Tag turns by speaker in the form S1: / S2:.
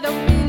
S1: I don't oh,